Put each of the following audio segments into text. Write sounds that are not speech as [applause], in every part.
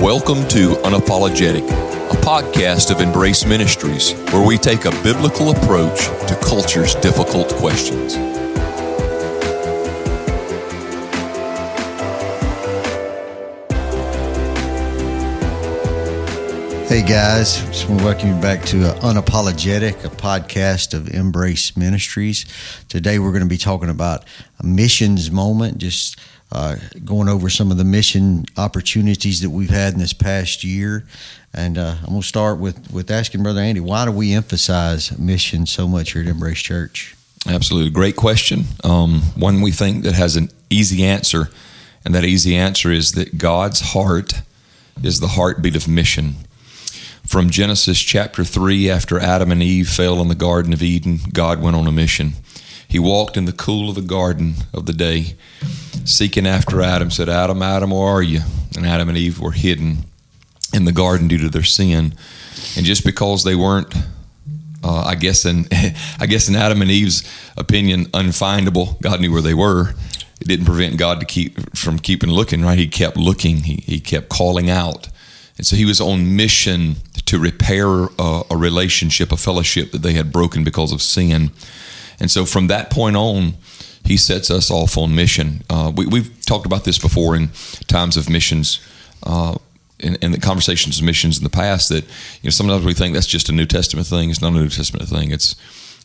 Welcome to Unapologetic, a podcast of Embrace Ministries, where we take a biblical approach to culture's difficult questions. Hey guys, just want to welcome you back to uh, Unapologetic, a podcast of Embrace Ministries. Today we're going to be talking about a missions moment, just uh, going over some of the mission opportunities that we've had in this past year. And uh, I'm going to start with, with asking Brother Andy, why do we emphasize mission so much here at Embrace Church? Absolutely. Great question. Um, one we think that has an easy answer, and that easy answer is that God's heart is the heartbeat of mission from Genesis chapter 3, after Adam and Eve fell in the Garden of Eden, God went on a mission. He walked in the cool of the garden of the day, seeking after Adam, said, Adam, Adam, where are you? And Adam and Eve were hidden in the garden due to their sin. And just because they weren't, uh, I guess in [laughs] I guess in Adam and Eve's opinion, unfindable, God knew where they were. It didn't prevent God to keep from keeping looking, right? He kept looking. He, he kept calling out. And so he was on mission to repair a, a, relationship, a fellowship that they had broken because of sin. And so from that point on, he sets us off on mission. Uh, we, have talked about this before in times of missions. Uh, in, in, the conversations of missions in the past, that you know sometimes we think that's just a New Testament thing. It's not a New Testament thing. It's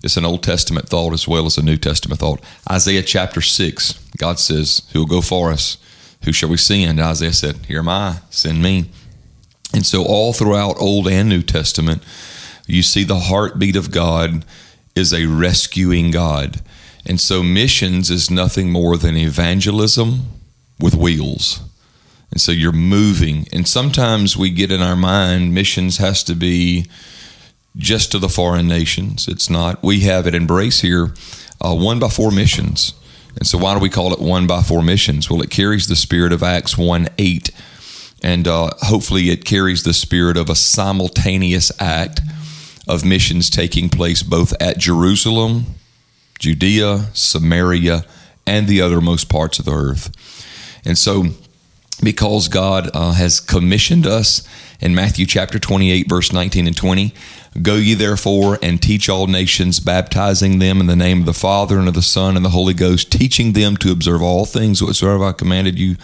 it's an Old Testament thought as well as a New Testament thought. Isaiah chapter six, God says, "Who will go for us? Who shall we send?" And Isaiah said, "Here am I. Send me." And so, all throughout Old and New Testament, you see the heartbeat of God is a rescuing God. And so, missions is nothing more than evangelism with wheels. And so, you're moving. And sometimes we get in our mind, missions has to be just to the foreign nations. It's not. We have at Embrace here uh, one by four missions. And so, why do we call it one by four missions? Well, it carries the spirit of Acts 1 8 and uh, hopefully it carries the spirit of a simultaneous act of missions taking place both at Jerusalem, Judea, Samaria, and the othermost parts of the earth. And so, because God uh, has commissioned us in Matthew chapter 28, verse 19 and 20, Go ye therefore and teach all nations, baptizing them in the name of the Father and of the Son and the Holy Ghost, teaching them to observe all things whatsoever I commanded you.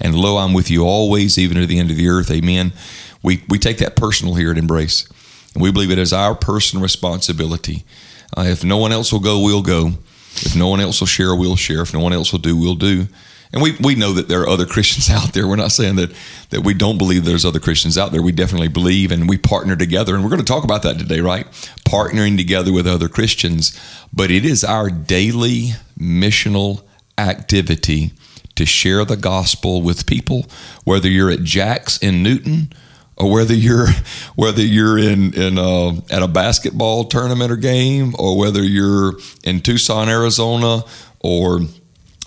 And lo, I'm with you always, even to the end of the earth. Amen. We, we take that personal here at Embrace. And we believe it is our personal responsibility. Uh, if no one else will go, we'll go. If no one else will share, we'll share. If no one else will do, we'll do. And we, we know that there are other [laughs] Christians out there. We're not saying that, that we don't believe there's other Christians out there. We definitely believe and we partner together. And we're going to talk about that today, right? Partnering together with other Christians. But it is our daily missional activity to share the gospel with people, whether you're at Jack's in Newton or whether you're whether you're in in a, uh, at a basketball tournament or game, or whether you're in Tucson, Arizona, or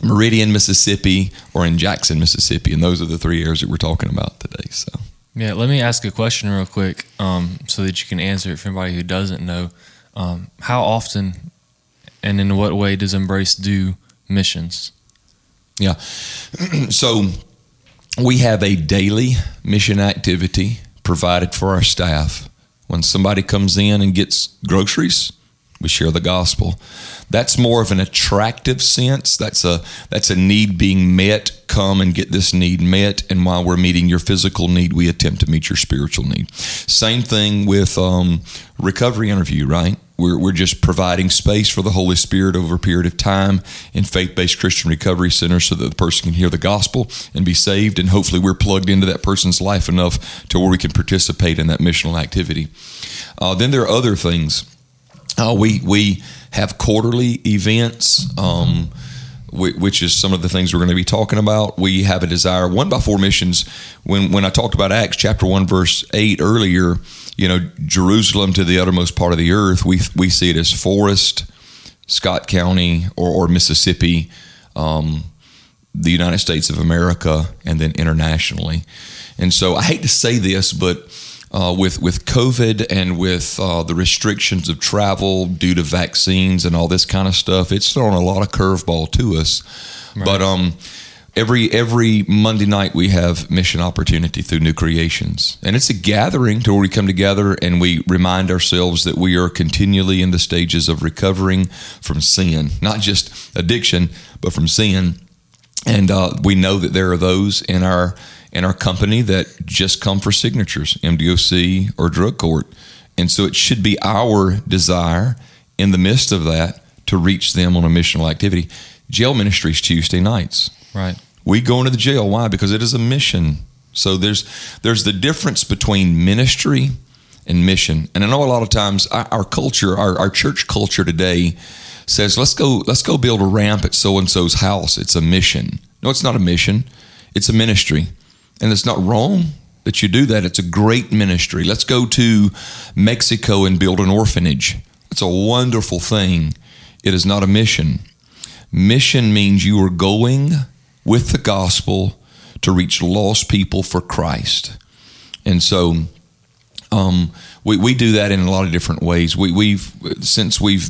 Meridian, Mississippi, or in Jackson, Mississippi, and those are the three areas that we're talking about today. So, yeah, let me ask a question real quick, um, so that you can answer it for anybody who doesn't know. Um, how often, and in what way, does Embrace do missions? Yeah, [clears throat] so we have a daily mission activity provided for our staff. When somebody comes in and gets groceries, we share the gospel. That's more of an attractive sense. That's a that's a need being met. Come and get this need met, and while we're meeting your physical need, we attempt to meet your spiritual need. Same thing with um, recovery interview, right? We're, we're just providing space for the Holy Spirit over a period of time in faith based Christian recovery centers so that the person can hear the gospel and be saved. And hopefully, we're plugged into that person's life enough to where we can participate in that missional activity. Uh, then there are other things. Uh, we, we have quarterly events. Um, which is some of the things we're going to be talking about. We have a desire. One by four missions. When when I talked about Acts chapter one verse eight earlier, you know Jerusalem to the uttermost part of the earth. We we see it as Forest, Scott County, or, or Mississippi, um, the United States of America, and then internationally. And so I hate to say this, but uh, with with COVID and with uh, the restrictions of travel due to vaccines and all this kind of stuff, it's thrown a lot of curveball to us. Right. But um, every every Monday night we have mission opportunity through New Creations, and it's a gathering to where we come together and we remind ourselves that we are continually in the stages of recovering from sin, not just addiction, but from sin. And uh, we know that there are those in our in our company that just come for signatures, MDOC or drug court, and so it should be our desire in the midst of that to reach them on a missional activity. Jail ministries Tuesday nights. Right. We go into the jail. Why? Because it is a mission. So there's there's the difference between ministry and mission. And I know a lot of times our, our culture, our, our church culture today says, let's go, let's go build a ramp at so and so's house. It's a mission. No, it's not a mission. It's a ministry. And it's not wrong that you do that. It's a great ministry. Let's go to Mexico and build an orphanage. It's a wonderful thing. It is not a mission. Mission means you are going with the gospel to reach lost people for Christ. And so um, we, we do that in a lot of different ways. We, we've since we've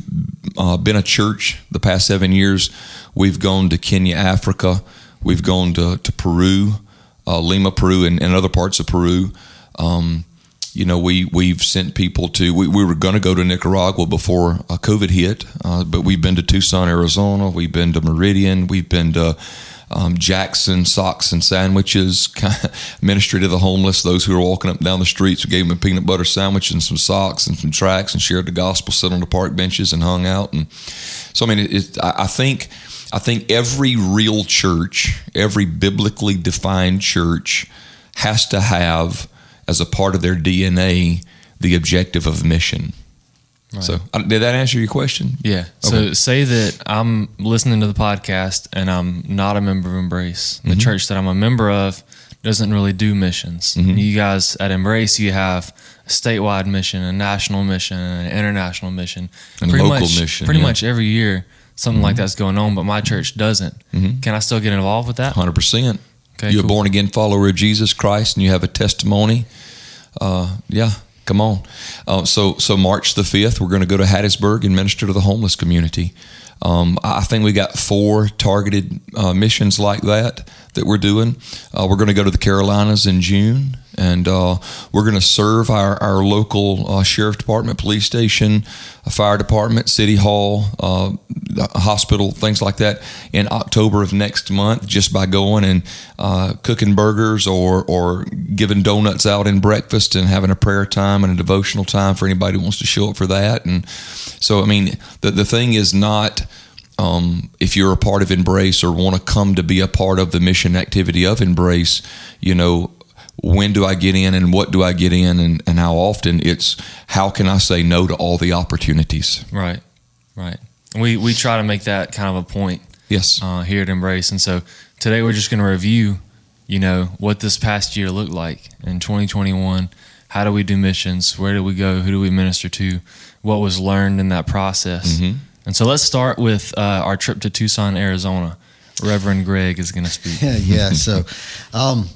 uh, been a church the past seven years, we've gone to Kenya, Africa. We've gone to, to Peru, uh, Lima, Peru, and, and, other parts of Peru. Um, you know, we we've sent people to. We, we were going to go to Nicaragua before uh, COVID hit, uh, but we've been to Tucson, Arizona. We've been to Meridian. We've been to um, Jackson socks and sandwiches, [laughs] ministry to the homeless, those who are walking up and down the streets. We gave them a peanut butter sandwich and some socks and some tracts and shared the gospel, sat on the park benches and hung out. And so, I mean, it, it, I think, I think every real church, every biblically defined church, has to have as a part of their DNA the objective of mission. Right. So, uh, did that answer your question? Yeah. Okay. So, say that I'm listening to the podcast and I'm not a member of Embrace. The mm-hmm. church that I'm a member of doesn't really do missions. Mm-hmm. You guys at Embrace, you have a statewide mission, a national mission, an international mission, and pretty local much, mission. Pretty yeah. much every year, something mm-hmm. like that's going on. But my church doesn't. Mm-hmm. Can I still get involved with that? Hundred percent. Okay, You're cool. a born again follower of Jesus Christ, and you have a testimony. Uh, yeah, Come on. Uh, so, so March the 5th, we're going to go to Hattiesburg and minister to the homeless community. Um, I think we got four targeted uh, missions like that that we're doing. Uh, we're going to go to the Carolinas in June and uh, we're going to serve our, our local uh, sheriff department, police station, fire department, city hall, uh, hospital, things like that in October of next month just by going and uh, cooking burgers or, or giving donuts out in breakfast and having a prayer time and a devotional time for anybody who wants to show up for that. And so, I mean, the, the thing is not. Um, if you're a part of Embrace or want to come to be a part of the mission activity of Embrace, you know, when do I get in and what do I get in and, and how often? It's how can I say no to all the opportunities? Right right. We we try to make that kind of a point yes. uh, here at embrace. And so today we're just going to review you know what this past year looked like in 2021 how do we do missions? Where do we go? Who do we minister to? What was learned in that process? Mm-hmm. And so let's start with uh, our trip to tucson arizona reverend greg is going to speak [laughs] yeah yeah so um,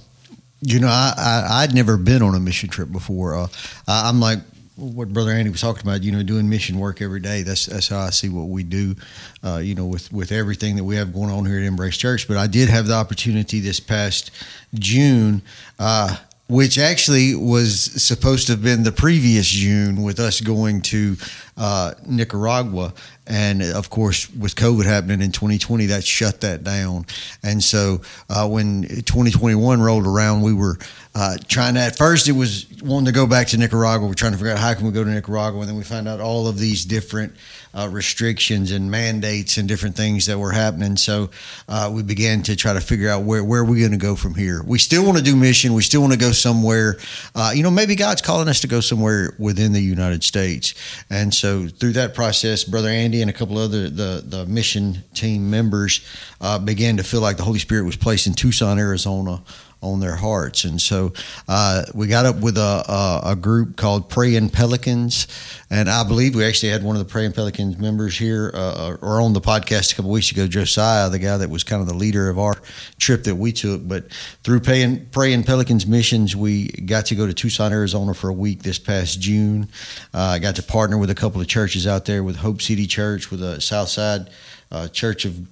you know, I, I would never been on a mission trip before. Uh, I, am like what Brother Andy was talking about. You know, doing mission work every day. That's that's how I see what we do. Uh, you know, with with everything that we have going on here at Embrace Church. But I did have the opportunity this past June. Uh, which actually was supposed to have been the previous June with us going to uh, Nicaragua. And of course, with COVID happening in 2020, that shut that down. And so uh, when 2021 rolled around, we were uh, trying to, at first, it was wanting to go back to Nicaragua. We're trying to figure out how can we go to Nicaragua. And then we find out all of these different uh, restrictions and mandates and different things that were happening. So uh, we began to try to figure out where, where are we going to go from here. We still want to do mission. We still want to go somewhere. Uh, you know, maybe God's calling us to go somewhere within the United States. And so through that process, Brother Andy and a couple other the the mission team members uh, began to feel like the Holy Spirit was placed in Tucson, Arizona on their hearts. And so uh, we got up with a, a, a, group called Praying Pelicans. And I believe we actually had one of the Praying Pelicans members here uh, or on the podcast a couple weeks ago, Josiah, the guy that was kind of the leader of our trip that we took. But through Praying, Praying Pelicans missions, we got to go to Tucson, Arizona for a week this past June. Uh, I got to partner with a couple of churches out there with Hope City Church, with a Southside uh, Church of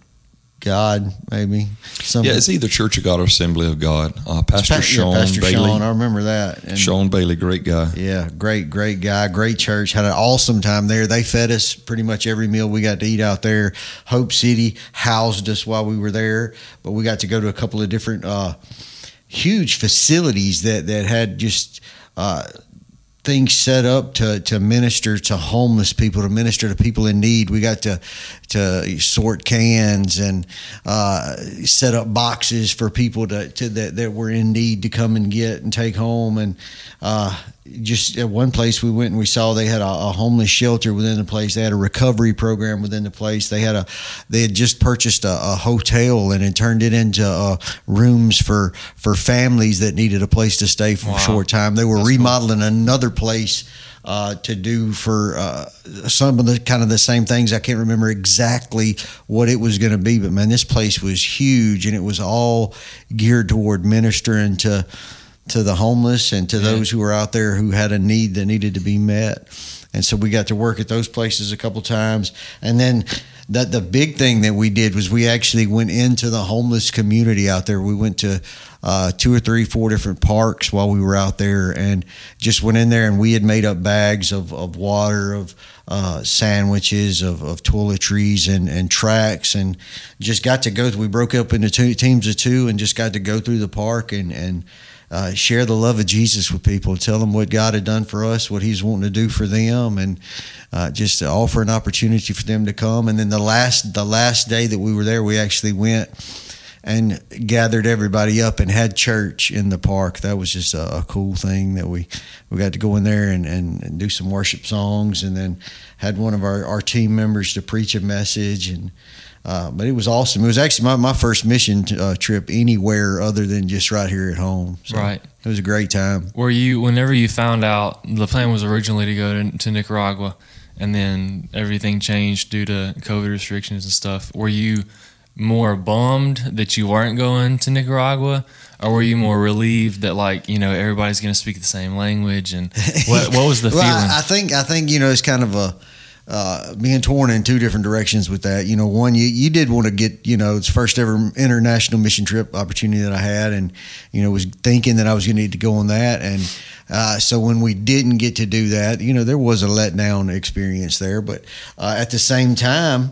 God, maybe. Something. Yeah, it's either Church of God or Assembly of God. Uh, Pastor pa- Sean yeah, Pastor Bailey. Sean, I remember that. And Sean Bailey, great guy. Yeah, great, great guy. Great church. Had an awesome time there. They fed us pretty much every meal we got to eat out there. Hope City housed us while we were there, but we got to go to a couple of different uh, huge facilities that that had just. Uh, things set up to, to minister to homeless people, to minister to people in need. We got to to sort cans and uh, set up boxes for people to, to that, that were in need to come and get and take home. And uh, just at one place we went and we saw they had a, a, homeless shelter within the place. They had a recovery program within the place. They had a they had just purchased a, a hotel and it turned it into uh, rooms for for families that needed a place to stay for wow. a short time. They were That's remodeling cool. another place. Uh, to do for uh, some of the kind of the same things. I can't remember exactly what it was going to be, but man, this place was huge and it was all geared toward ministering to to the homeless and to yeah. those who were out there who had a need that needed to be met. And so we got to work at those places a couple times. And then that the big thing that we did was we actually went into the homeless community out there. We went to uh, two or three, four different parks while we were out there, and just went in there and we had made up bags of, of water, of uh, sandwiches, of, of toiletries, and and tracts, and just got to go. We broke up into two teams of two, and just got to go through the park and and uh, share the love of Jesus with people, tell them what God had done for us, what He's wanting to do for them, and uh, just offer an opportunity for them to come. And then the last the last day that we were there, we actually went and gathered everybody up and had church in the park. That was just a, a cool thing that we we got to go in there and, and, and, do some worship songs, and then had one of our, our team members to preach a message and uh, but it was awesome. It was actually my, my first mission uh, trip anywhere other than just right here at home. So right. It was a great time. Were you, whenever you found out the plan was originally to go to, to Nicaragua and then everything changed due to COVID restrictions and stuff, were you more bummed that you weren't going to Nicaragua? Or were you more relieved that like you know everybody's going to speak the same language and [laughs] what what was the well, feeling? I, I think I think you know it's kind of a uh, being torn in two different directions with that. You know, one, you, you did want to get, you know, it's first ever international mission trip opportunity that I had, and you know, was thinking that I was going to need to go on that, and uh, so when we didn't get to do that, you know, there was a letdown experience there, but uh, at the same time,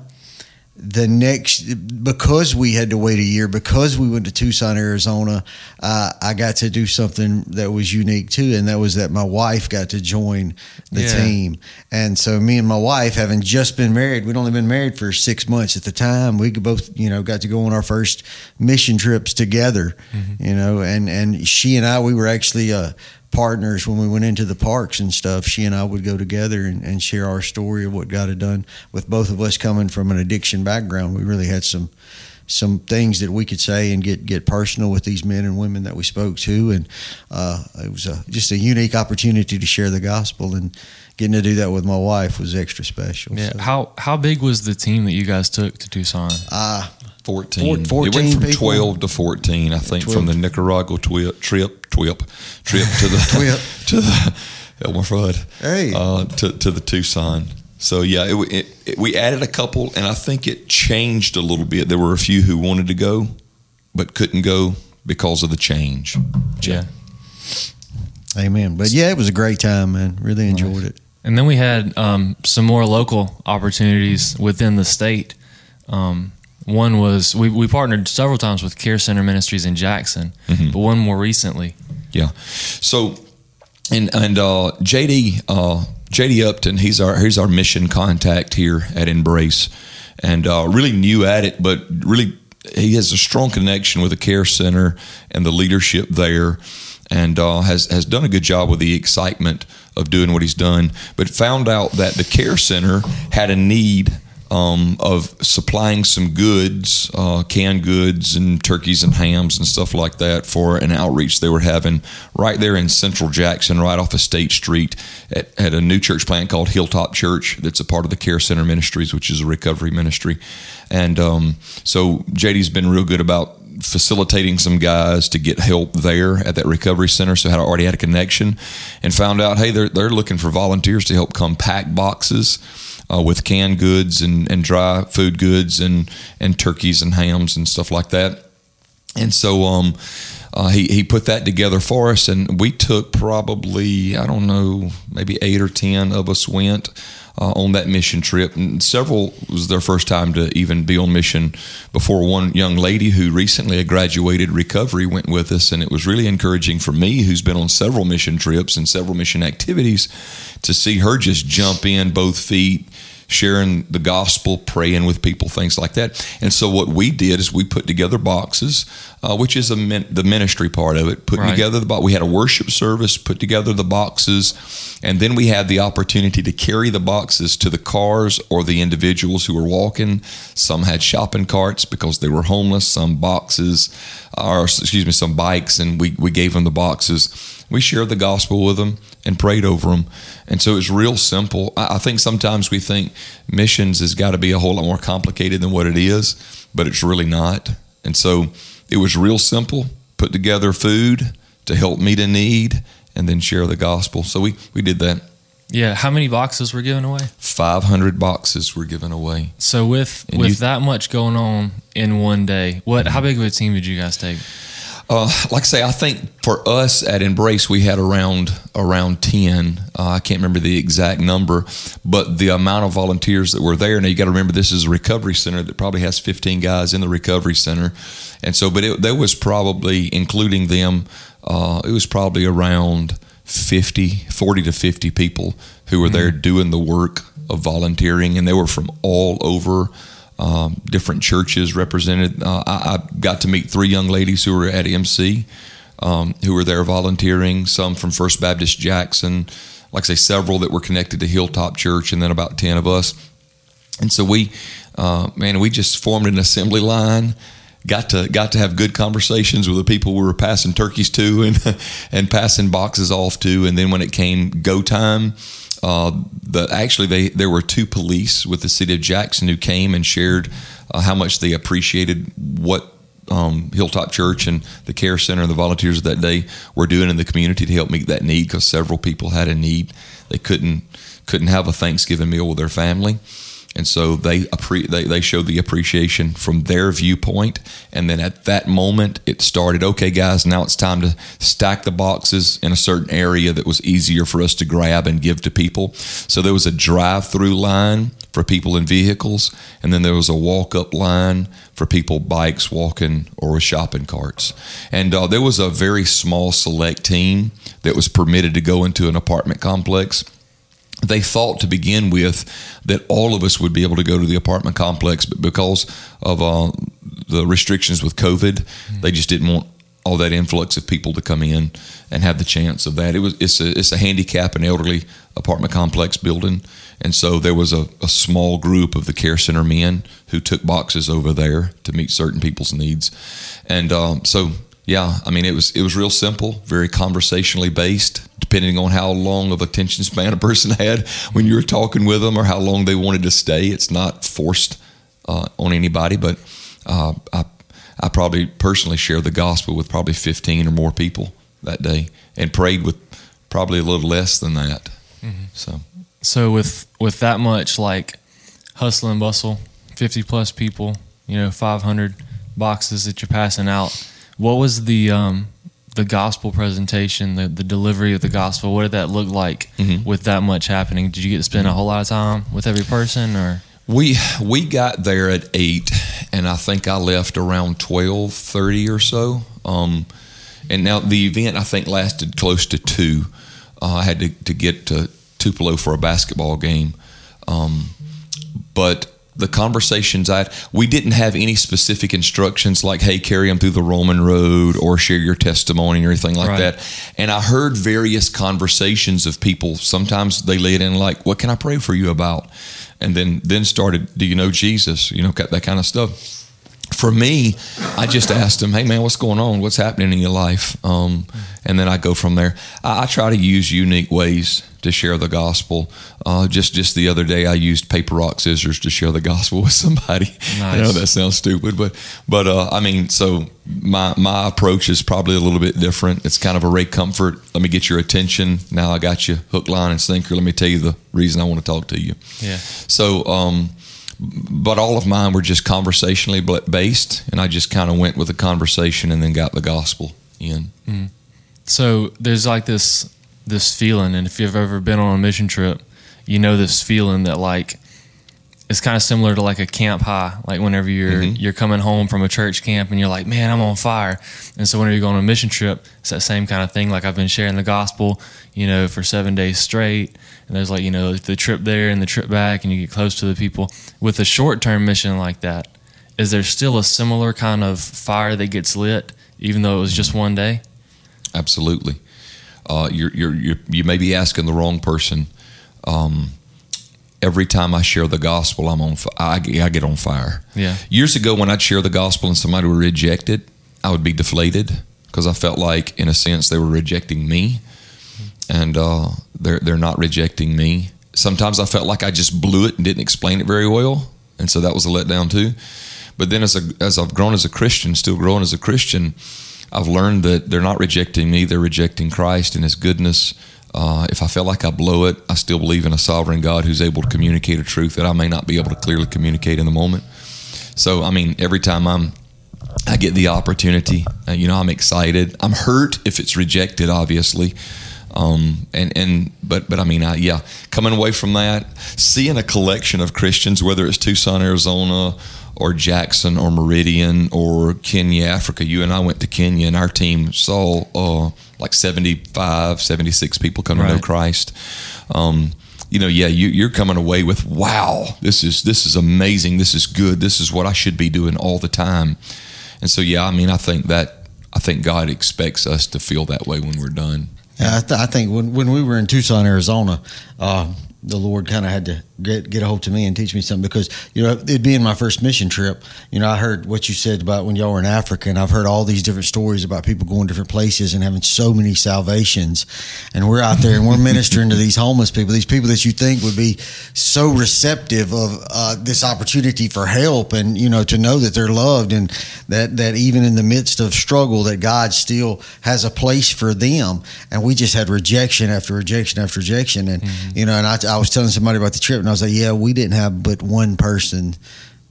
the next because we had to wait a year because we went to Tucson, Arizona. Uh, I got to do something that was unique too, and that was that my wife got to join the yeah. team. And so me and my wife, having just been married, we'd only been married for six months at the time. We both, you know, got to go on our first mission trips together. Mm-hmm. You know, and and she and I, we were actually. Uh, partners when we went into the parks and stuff. She and I would go together and, and, share our story of what God had done. With both of us coming from an addiction background, we really had some some things that we could say and get get personal with these men and women that we spoke to, and uh, it was a, just a unique opportunity to share the gospel and. Getting to do that with my wife was extra special. Yeah. So. How how big was the team that you guys took to Tucson? Uh, 14. 14 it went from people. 12 to 14, I think, 12. from the Nicaragua twi- trip, trip, trip to the, [laughs] [laughs] to the, Elmer Fudd, hey. Uh, to, to the Tucson. So, yeah, it, it, it, we added a couple, and I think it changed a little bit. There were a few who wanted to go, but couldn't go because of the change. Yeah. Amen. But yeah, it was a great time, man. Really enjoyed it. And then we had um, some more local opportunities within the state. Um, one was we, we partnered several times with Care Center Ministries in Jackson, mm-hmm. but one more recently. Yeah. So, and and uh, JD uh, JD Upton, he's our he's our mission contact here at Embrace, and uh, really new at it, but really he has a strong connection with the Care Center and the leadership there, and uh, has has done a good job with the excitement of doing what he's done. But found out that the Care Center had a need um, of supplying some goods, uh, canned goods and turkeys and hams and stuff like that for an outreach they were having right there in Central Jackson, right off of State Street, at, at a new church plant called Hilltop Church that's a part of the Care Center Ministries, which is a recovery ministry. And um, so JD's been real good about facilitating some guys to get help there at that recovery center. So had already had a connection and found out, hey, they're they're looking for volunteers to help come pack boxes uh, with canned goods and, and dry food goods and and turkeys and hams and stuff like that. And so um, uh, he he put that together for us, and we took probably I don't know maybe eight or ten of us went uh, on that mission trip, and several was their first time to even be on mission. Before one young lady who recently had graduated recovery went with us, and it was really encouraging for me, who's been on several mission trips and several mission activities, to see her just jump in both feet sharing the gospel, praying with people, things like that. And so what we did is we put together boxes, uh, which is min- the ministry part of it. Putting Right. together the box, we had a worship service, put together the boxes, and then we had the opportunity to carry the boxes to the cars or the individuals who were walking. Some had shopping carts because they were homeless. Some boxes, or excuse me, some bikes, and we we gave them the boxes. We shared the gospel with them and prayed over them. And so it's real simple. I, I think sometimes we think missions has got to be a whole lot more complicated than what it is, but it's really not. And so it was real simple. Put together food to help meet a need and then share the gospel. So we, we did that. Yeah. How many boxes were given away? 500 boxes were given away. So with And with you- that much going on in one day, what? How big of a team did you guys take? Uh, like I say, I think for us at Embrace, we had around around ten. Uh, I can't remember the exact number, but the amount of volunteers that were there. Now you got to remember, this is a recovery center that probably has fifteen guys in the recovery center, and so, but it, there was probably, including them, uh, it was probably around 50, 40 to fifty people who were there doing the work of volunteering, and they were from all over um, different churches represented. Uh, I, I got to meet three young ladies who were at MC, um, who were there volunteering. Some from First Baptist Jackson, like I say, several that were connected to Hilltop Church, and then about ten of us. And so we, uh, man, we just formed an assembly line. Got to got to have good conversations with the people we were passing turkeys to and [laughs] and passing boxes off to. And then when it came go time, uh, the actually they there were two police with the city of Jackson who came and shared uh, how much they appreciated what um, Hilltop Church and the Care Center and the volunteers of that day were doing in the community to help meet that need because several people had a need. They couldn't couldn't have a Thanksgiving meal with their family. And so they, they they showed the appreciation from their viewpoint, and then at that moment it started. Okay, guys, now it's time to stack the boxes in a certain area that was easier for us to grab and give to people. So there was a drive-through line for people in vehicles, and then there was a walk-up line for people bikes, walking, or with shopping carts. And uh, there was a very small select team that was permitted to go into an apartment complex they thought to begin with that all of us would be able to go to the apartment complex, but because of uh, the restrictions with COVID, they just didn't want all that influx of people to come in and have the chance of that. It was it's a it's a handicap and elderly apartment complex building, and so there was a, a small group of the care center men who took boxes over there to meet certain people's needs, and um, so yeah, I mean it was it was real simple, very conversationally based, depending on how long of attention span a person [laughs] had when you were talking with them or how long they wanted to stay. It's not forced uh, on anybody, but uh, I I probably personally shared the gospel with probably fifteen or more people that day, and prayed with probably a little less than that. So So with with that much like hustle and bustle, fifty plus people, you know, five hundred boxes that you're passing out. What was the um, the gospel presentation, the the delivery of the gospel? What did that look like Mhm. with that much happening? Did you get to spend a whole lot of time with every person, or We we got there at eight, and I think I left around twelve thirty or so. Um, and now the event I think lasted close to two. Uh, I had to, to get to Tupelo for a basketball game, um, but the conversations I had, we didn't have any specific instructions like, "Hey, carry them through the Roman road" or share your testimony or anything like Right. that. And I heard various conversations of people. Sometimes they laid in like, "What can I pray for you about?" And then then started, "Do you know Jesus?" You know that kind of stuff. For me, I just asked them, "Hey man, what's going on? What's happening in your life?" Um, and then I go from there. I, I try to use unique ways to share the gospel. Uh, just just the other day, I used paper rock scissors to share the gospel [laughs] with somebody. I know that sounds stupid, but but uh, I mean, so my my approach is probably a little bit different. It's kind of a Ray Comfort. Let me get your attention. Now I got you hook, line, and sinker. Let me tell you the reason I want to talk to you. Yeah. So, um, but all of mine were just conversationally based, and I just kind of went with the conversation and then got the gospel in. So there's like this this feeling, and if you've ever been on a mission trip, you know this feeling that like it's kind of similar to like a camp high. Like whenever you're mm-hmm. you're coming home from a church camp and you're like, man, I'm on fire. And so whenever you go on a mission trip, it's that same kind of thing. Like I've been sharing the gospel, you know, for seven days straight. And there's like you know the trip there and the trip back, and you get close to the people. With a short term mission like that, is there still a similar kind of fire that gets lit, even though it was just mm-hmm. one day? Absolutely. Uh, you're, you're, you're, you may be asking the wrong person. Um, every time I share the gospel, I'm on. I, get- I get on fire. Yeah. Years ago, when I'd share the gospel and somebody would reject it, I would be deflated because I felt like, in a sense, they were rejecting me, and uh, they're they're not rejecting me. Sometimes I felt like I just blew it and didn't explain it very well, and so that was a letdown too. But then, as a, as I've grown as a Christian, still growing as a Christian, I've learned that they're not rejecting me; they're rejecting Christ and His goodness. Uh, if I feel like I blow it, I still believe in a sovereign God who's able to communicate a truth that I may not be able to clearly communicate in the moment. So, I mean, every time I'm, I get the opportunity, uh, you know, I'm excited. I'm hurt if it's rejected, obviously. Um, and, and, but, but I mean, I, yeah, coming away from that, seeing a collection of Christians, whether it's Tucson, Arizona, or Jackson, or Meridian, or Kenya, Africa. You and I went to Kenya, and our team saw uh, like 75, 76 people come to know Christ. Um, you know, yeah, you, you're coming away with, wow, this is this is amazing. This is good. This is what I should be doing all the time. And so, yeah, I mean, I think that I think God expects us to feel that way when we're done. I, th- I think when, when we were in Tucson, Arizona, uh, the Lord kind of had to get get a hold to me and teach me something because you know it being my first mission trip, you know I heard what you said about when y'all were in Africa, and I've heard all these different stories about people going different places and having so many salvations, and we're out there and we're ministering to these homeless people, these people that you think would be so receptive of uh, this opportunity for help, and you know to know that they're loved and that that even in the midst of struggle that God still has a place for them, and we just had rejection after rejection after rejection, and you know, and I, I was telling somebody about the trip, and I was like, yeah, we didn't have but one person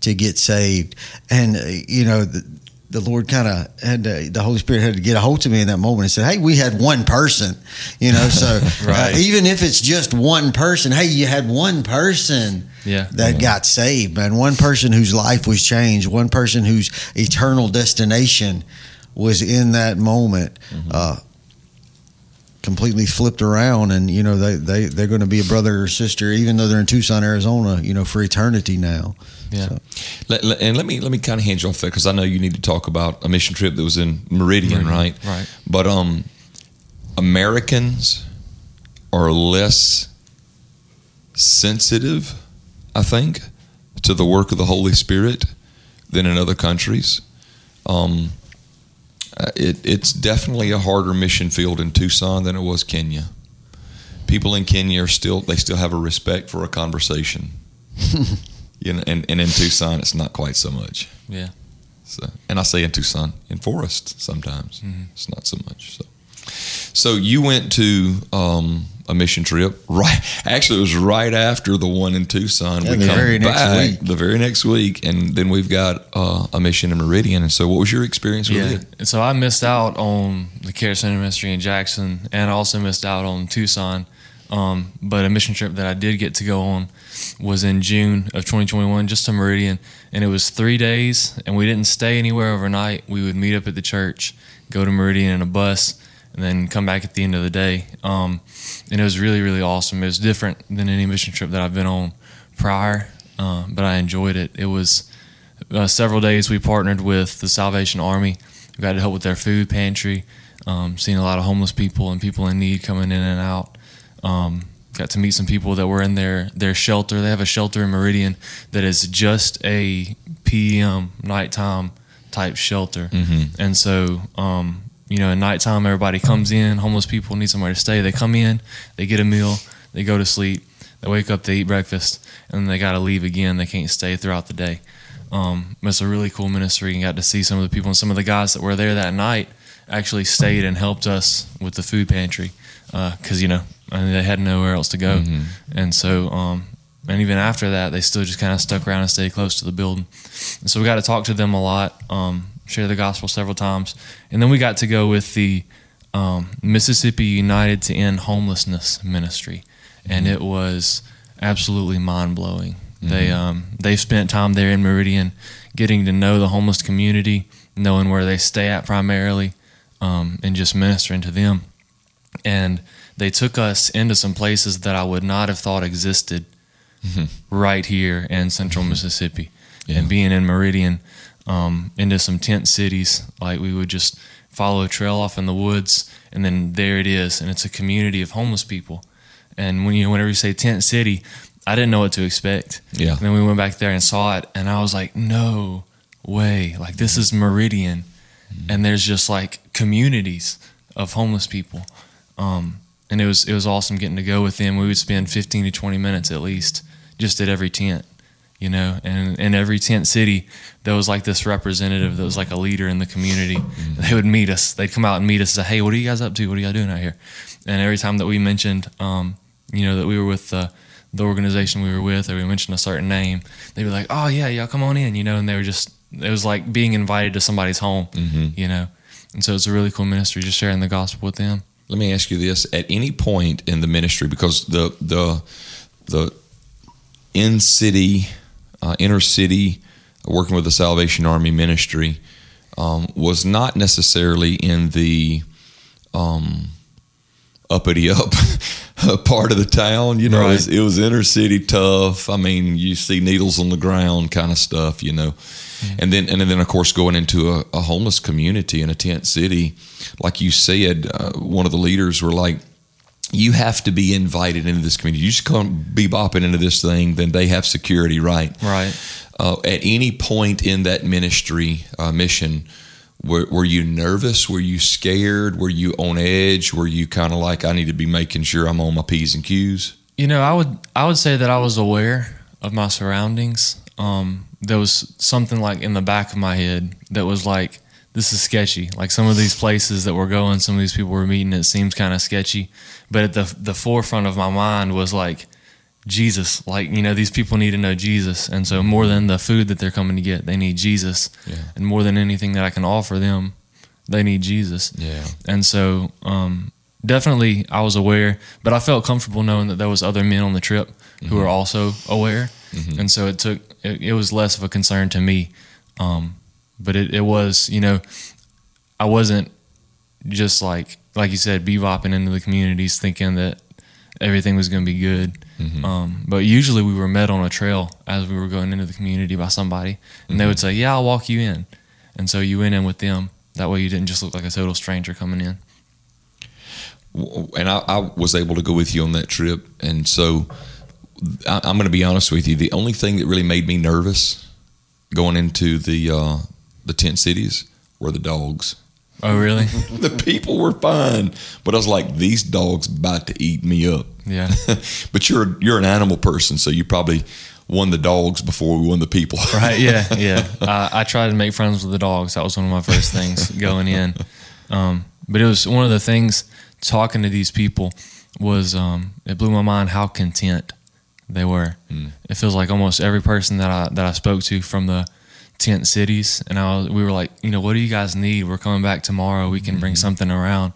to get saved, and uh, you know. The, the Lord kind of had to, the Holy Spirit had to get a hold of me in that moment and said, "Hey, we had one person, you know. So [laughs] Right. uh, even if it's just one person, hey, you had one person Yeah. that got saved, man. One person whose life was changed, one person whose eternal destination was in that moment, uh, completely flipped around. And, you know, they, they, they're going to be a brother or sister, even though they're in Tucson, Arizona, you know, for eternity now. Yeah. So- Let, let- and let me let me kind of hand you off there because I know you need to talk about a mission trip that was in Meridian, Meridian, right? right. But um, Americans are less sensitive, I think, to the work of the Holy Spirit than in other countries. Um, uh, it, it's definitely a harder mission field in Tucson than it was Kenya. People in Kenya are still they still have a respect for a conversation. [laughs] you know, and, and in Tucson it's not quite so much. Yeah. So, and I say in Tucson, in Forest sometimes it's not so much. So, so you went to um, a mission trip, [laughs] right? Actually, it was right after the one in Tucson. Yeah, the very next week. the very next week, and then we've got uh, a mission in Meridian. And so, what was your experience with Yeah. it? And so I missed out on the Care Center Ministry in Jackson and I also missed out on Tucson. Um, but a mission trip that I did get to go on was in June of 2021, just to Meridian. And it was three days, and we didn't stay anywhere overnight. We would meet up at the church, go to Meridian in a bus, and then come back at the end of the day. Um, and it was really, really awesome. It was different than any mission trip that I've been on prior, uh, but I enjoyed it. It was uh, several days we partnered with the Salvation Army. We got to help with their food pantry, um, seeing a lot of homeless people and people in need coming in and out. Um, got to meet some people that were in their, their shelter. They have a shelter in Meridian that is just a PM nighttime type shelter. Mm-hmm. And so, um, you know, at nighttime, everybody comes in. Homeless people need somewhere to stay. They come in, they get a meal, They go to sleep. They wake up, they eat breakfast, and then they got to leave again. They can't stay throughout the day. Um, it's a really cool ministry and got to see some of the people and some of the guys that were there that night actually stayed and helped us with the food pantry because uh, you know I mean, they had nowhere else to go, mm-hmm. and so um, and even after that they still just kind of stuck around and stayed close to the building. And so we got to talk to them a lot, um, share the gospel several times, and then we got to go with the um, Mississippi United to End Homelessness Ministry, mm-hmm. and it was absolutely mind blowing. Mm-hmm. They um, they spent time there in Meridian, getting to know the homeless community, knowing where they stay at primarily, um, and just ministering to them. And they took us into some places that I would not have thought existed mm-hmm. right here in Central mm-hmm. Mississippi. Yeah. And being in Meridian, um, into some tent cities, like we would just follow a trail off in the woods, and then there it is, and it's a community of homeless people. And when you whenever you say tent city, I didn't know what to expect. Yeah. And then we went back there and saw it, and I was like, no way! Like this is Meridian, mm-hmm. and there's just like communities of homeless people. Um, and it was it was awesome getting to go with them. We would spend 15 to 20 minutes at least just at every tent, you know, and in every tent city there was like this representative that was like a leader in the community. Mm-hmm. They would meet us. They'd come out and meet us and say, "Hey, what are you guys up to? What are y'all doing out here?" And every time that we mentioned, um, you know, that we were with the the organization we were with, or we mentioned a certain name, they'd be like, "Oh yeah, y'all come on in," you know, and they were just it was like being invited to somebody's home, mm-hmm. you know, and so it's a really cool ministry, just sharing the gospel with them. Let me ask you this: At any point in the ministry, because the the the in city, uh, inner city, working with the Salvation Army ministry um, was not necessarily in the um, uppity up [laughs] part of the town. You know, right. it, was, it, was, inner city tough. I mean, you see needles on the ground kind of stuff. You know, mm-hmm. and then and then of course going into a, a, homeless community in a tent city, like you said, uh, one of the leaders were like. You have to be invited into this community. You just come be bopping into this thing, then they have security, right? Right. Uh, at any point in that ministry uh, mission, were, were you nervous? Were you scared? Were you on edge? Were you kind of like, I need to be making sure I'm on my P's and Q's? You know, I would I would say that I was aware of my surroundings. Um, there was something like in the back of my head that was like, this is sketchy. Like some of these places that we're going, some of these people we're meeting, it seems kind of sketchy. But at the the forefront of my mind was like, Jesus. Like, you know, these people need to know Jesus. And so, more than the food that they're coming to get, they need Jesus. Yeah. And more than anything that I can offer them, they need Jesus. Yeah. And so, um, definitely, I was aware, but I felt comfortable knowing that there was other men on the trip mm-hmm. who were also aware. Mm-hmm. And so, it took, it, it, was less of a concern to me. Um, but it, it was, you know, I wasn't just like, like you said, bebopping into the communities thinking that everything was going to be good. Mm-hmm. Um, but usually we were met on a trail as we were going into the community by somebody, and mm-hmm. they would mm-hmm. say, "Yeah, I'll walk you in," and so you went in with them. That way, you didn't just look like a total stranger coming in. And I, I was able to go with you on that trip, and so I, am going to be honest with you. The only thing that really made me nervous going into the uh, the tent cities were the dogs. Oh, really? [laughs] the people were fine, but I was like, these dogs about to eat me up. Yeah. [laughs] but you're you're an animal person, so you probably won the dogs before we won the people. [laughs] right. Yeah. Yeah. I, I, tried to make friends with the dogs. That was one of my first things going in. Um, but it was one of the things talking to these people was um, it blew my mind how content they were. Mm. It feels like almost every person that I that I spoke to from the tent cities, and I was, we were like, you know, what do you guys need? We're coming back tomorrow. We can mm-hmm. bring something around,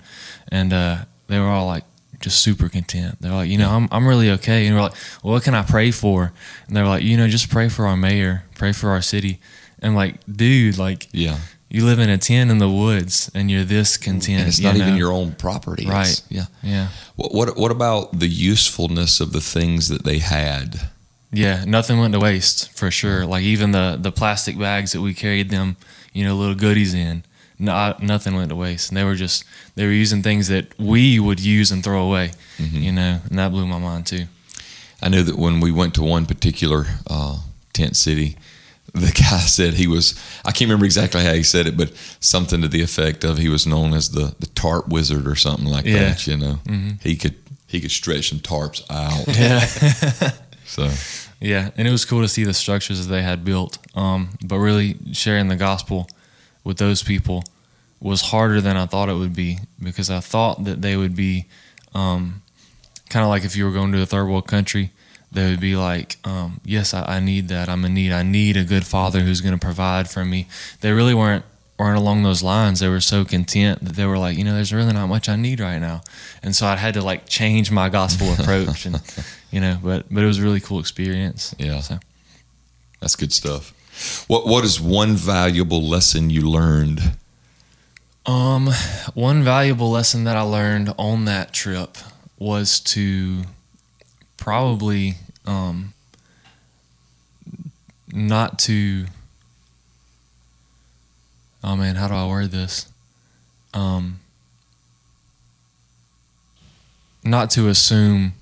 and uh, they were all like, just super content. They're like, you know, I'm I'm really okay. And we're like, well, what can I pray for? And they're like, you know, just pray for our mayor, pray for our city. And like, dude, like, yeah, you live in a tent in the woods, and you're this content. And it's not know? even your own property, right? It's, yeah, yeah. What, what what about the usefulness of the things that they had? Yeah, nothing went to waste for sure. Like even the the plastic bags that we carried them, you know, little goodies in, not nothing went to waste. And they were just they were using things that we would use and throw away, mm-hmm. you know, and that blew my mind too. I knew that when we went to one particular uh, tent city, the [laughs] guy said he was I can't remember exactly how he said it, but something to the effect of he was known as the the tarp wizard or something like yeah. that. You know, mm-hmm. he could he could stretch some tarps out. [laughs] Yeah. So Yeah, and it was cool to see the structures that they had built. Um, but really, sharing the gospel with those people was harder than I thought it would be because I thought that they would be um, kind of like if you were going to a third world country, they would be like, um, "Yes, I, I need that. I'm in need. I need a good father who's going to provide for me." They really weren't weren't along those lines. They were so content that they were like, you know, there's really not much I need right now, and so I had to like change my gospel [laughs] approach, and you know, but but it was a really cool experience. Yeah. So. that's good stuff. What what is one valuable lesson you learned? Um, one valuable lesson that I learned on that trip was to probably um, not to. Oh man, how do I word this? Um, not to assume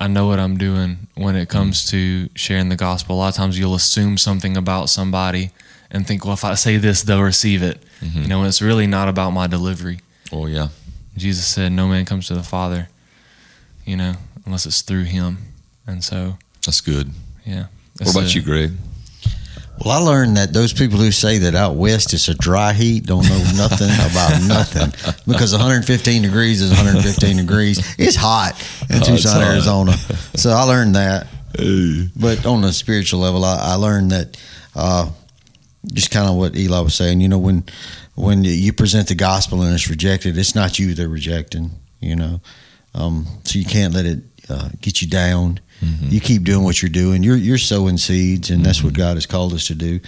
I know what I'm doing when it comes to sharing the gospel. A lot of times you'll assume something about somebody and think, well, if I say this, they'll receive it. You know, it's really not about my delivery. Oh yeah, Jesus said, "No man comes to the Father, you know, unless it's through Him." And so, that's good. yeah. What about you, Greg? Well, I learned that those people who say that out west it's a dry heat don't know [laughs] nothing about nothing because 115 degrees is 115 degrees. It's hot in Oh, Tucson. Arizona. So I learned that. Hey. But on a spiritual level, I, I learned that uh, just kind of what Eli was saying. You know, when when you present the gospel and it's rejected, it's not you they're rejecting. You know, um, so you can't let it uh, get you down. You keep doing what you're doing. You're you're sowing seeds, and that's what God has called us to do.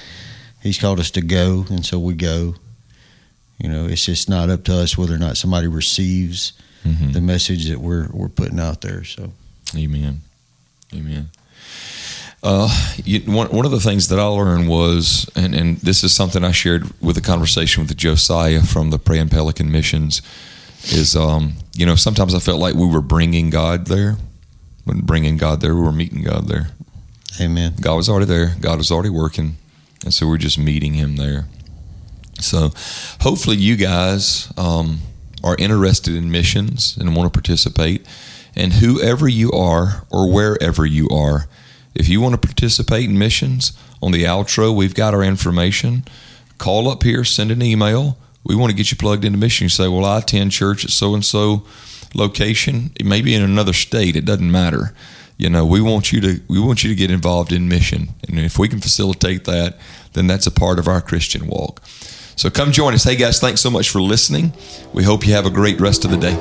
He's called us to go, and so we go. You know, it's just not up to us whether or not somebody receives Mhm. the message that we're we're putting out there. So. Amen. Amen. Uh, you, one, one of the things that I learned was, and, and this is something I shared with a conversation with Josiah from the Praying Pelican Missions, is, um, you know, sometimes I felt like we were bringing God there. When bringing God there, we were meeting God there. Amen. God was already there. God was already working, and so we're just meeting Him there. So, hopefully, you guys um, are interested in missions and want to participate. And whoever you are, or wherever you are, if you want to participate in missions, on the outro, we've got our information. Call up here, send an email. We want to get you plugged into mission. You say, "Well, I attend church at so and so location. It may be in another state. It doesn't matter." you know we want you to we want you to get involved in mission and if we can facilitate that then that's a part of our christian walk so come join us hey guys thanks so much for listening we hope you have a great rest of the day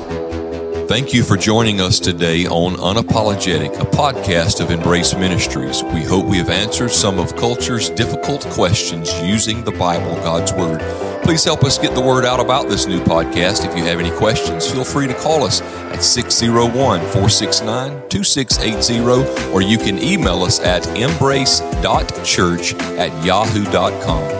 Thank you for joining us today on Unapologetic, a podcast of Embrace Ministries. We hope we have answered some of culture's difficult questions using the Bible, God's Word. Please help us get the word out about this new podcast. If you have any questions, feel free to call us at 601 469 2680, or you can email us at embrace.church at yahoo.com.